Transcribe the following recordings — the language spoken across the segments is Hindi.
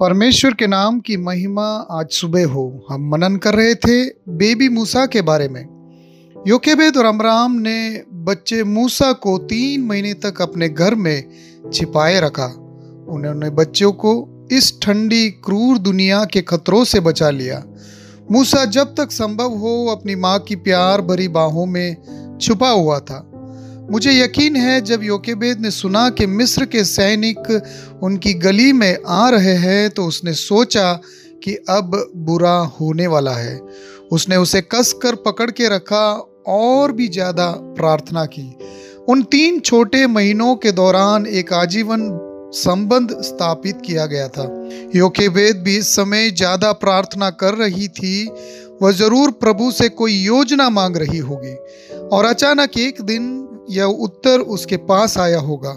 परमेश्वर के नाम की महिमा आज सुबह हो। हम मनन कर रहे थे बेबी मूसा के बारे में। योकेबेद और अमराम ने बच्चे मूसा को तीन महीने तक अपने घर में छिपाए रखा। उन्होंने बच्चों को इस ठंडी, क्रूर दुनिया के खतरों से बचा लिया। मूसा जब तक संभव हो, अपनी माँ की प्यार भरी बाहों में छुपा हुआ था। मुझे यकीन है, जब योकेबेद ने सुना कि मिस्र के सैनिक उनकी गली में आ रहे हैं तो उसने सोचा कि अब बुरा होने वाला है। उसने उसे कस कर पकड़ के रखा और भी ज़्यादा प्रार्थना की। उन तीन छोटे महीनों के दौरान एक आजीवन संबंध स्थापित किया गया था। योकेबेद भी इस समय ज़्यादा प्रार्थना कर रही थी। वह ज़रूर प्रभु से कोई योजना मांग रही होगी। और अचानक एक दिन यह उत्तर उसके पास आया होगा।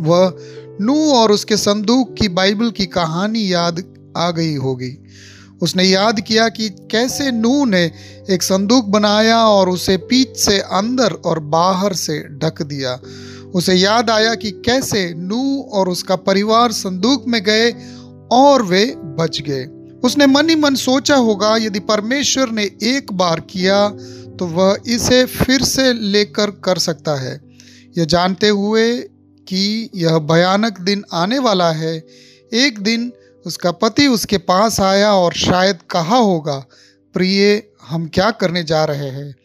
वह नू और उसके संदूक की बाइबल की कहानी याद आ गई होगी। उसने याद किया कि कैसे नू ने एक संदूक बनाया और उसे पीठ से अंदर और बाहर से ढक दिया। उसे याद आया कि कैसे नू और उसका परिवार संदूक में गए और वे बच गए। उसने मन ही मन सोचा होगा, यदि परमेश्वर ने एक बार किया तो वह इसे फिर से लेकर कर सकता है। यह जानते हुए कि यह भयानक दिन आने वाला है। एक दिन उसका पति उसके पास आया और शायद कहा होगा, प्रिय, हम क्या करने जा रहे हैं?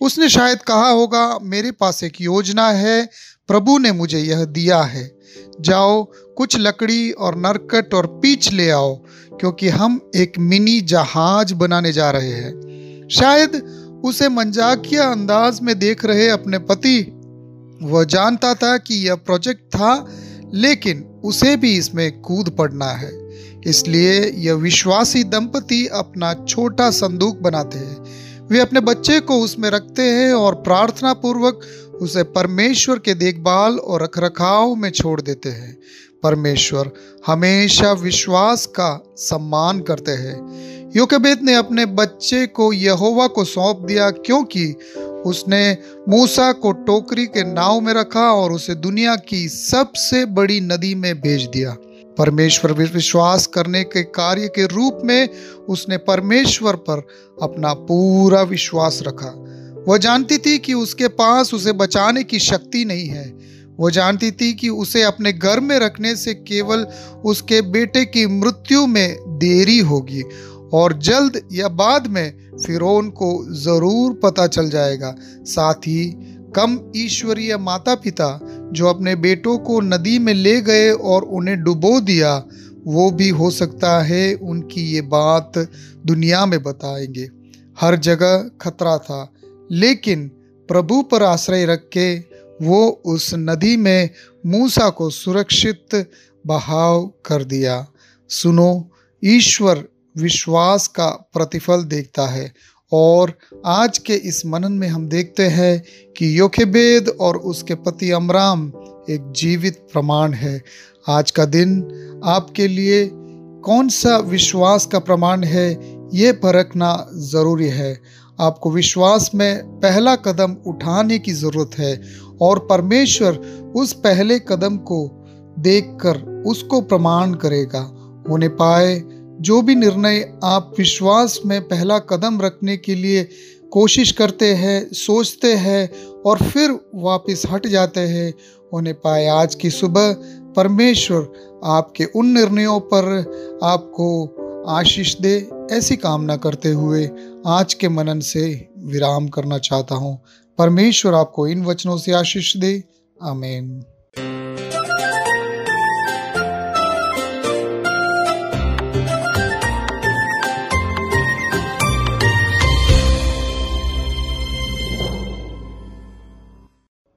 उसने शायद कहा होगा, मेरे पास एक योजना है, प्रभु ने मुझे यह दिया है। जाओ, कुछ लकड़ी और नरकट और पीच ले आओ, क्योंकि हम एक मिनी जहाज़ बनाने जा रहे हैं। शायद उसे मंजाकिया अंदाज में देख रहे अपने पति। वह जानता था कि यह प्रोजेक्ट था, लेकिन उसे भी इसमें कूद पड़ना है। इसलिए यह विश्वासी दंपति अपना छोटा संदूक बनाते हैं। वे अपने बच्चे को उसमें रखते हैं और प्रार्थना पूर्वक उसे परमेश्वर के देखभाल और रखरखाव में छोड़ देते हैं। परमेश्वर हमेशा विश्वास का सम्मान करते हैं। योकेबेद ने अपने बच्चे को यहोवा को सौंप दिया क्योंकि उसने मूसा को टोकरी के नाव में रखा और उसे दुनिया की सबसे बड़ी नदी में भेज दिया। परमेश्वर विश्वास करने के कार्य के रूप में उसने परमेश्वर पर अपना पूरा विश्वास रखा। वह जानती थी कि उसके पास उसे बचाने की शक्ति नहीं है। वो जानती थी कि उसे अपने घर में रखने से केवल उसके बेटे की मृत्यु में देरी होगी और जल्द या बाद में फिरौन को ज़रूर पता चल जाएगा। साथ ही कम ईश्वरीय माता पिता जो अपने बेटों को नदी में ले गए और उन्हें डुबो दिया, वो भी हो सकता है उनकी ये बात दुनिया में बताएँगे। हर जगह खतरा था, लेकिन प्रभु पर आश्रय रख के वो उस नदी में मूसा को सुरक्षित बहाव कर दिया। सुनो, ईश्वर विश्वास का प्रतिफल देखता है। और आज के इस मनन में हम देखते हैं कि योखेबेद और उसके पति अमराम एक जीवित प्रमाण है। आज का दिन आपके लिए कौन सा विश्वास का प्रमाण है, ये परखना ज़रूरी है। आपको विश्वास में पहला कदम उठाने की ज़रूरत है और परमेश्वर उस पहले कदम को देखकर उसको प्रमाण करेगा। होने पाए जो भी निर्णय आप विश्वास में पहला कदम रखने के लिए कोशिश करते हैं, सोचते हैं और फिर वापस हट जाते हैं, उन्हें पाए आज की सुबह परमेश्वर आपके उन निर्णयों पर आपको आशीष दे, ऐसी कामना करते हुए आज के मनन से विराम करना चाहता हूँ। परमेश्वर आपको इन वचनों से आशीष दे। आमीन।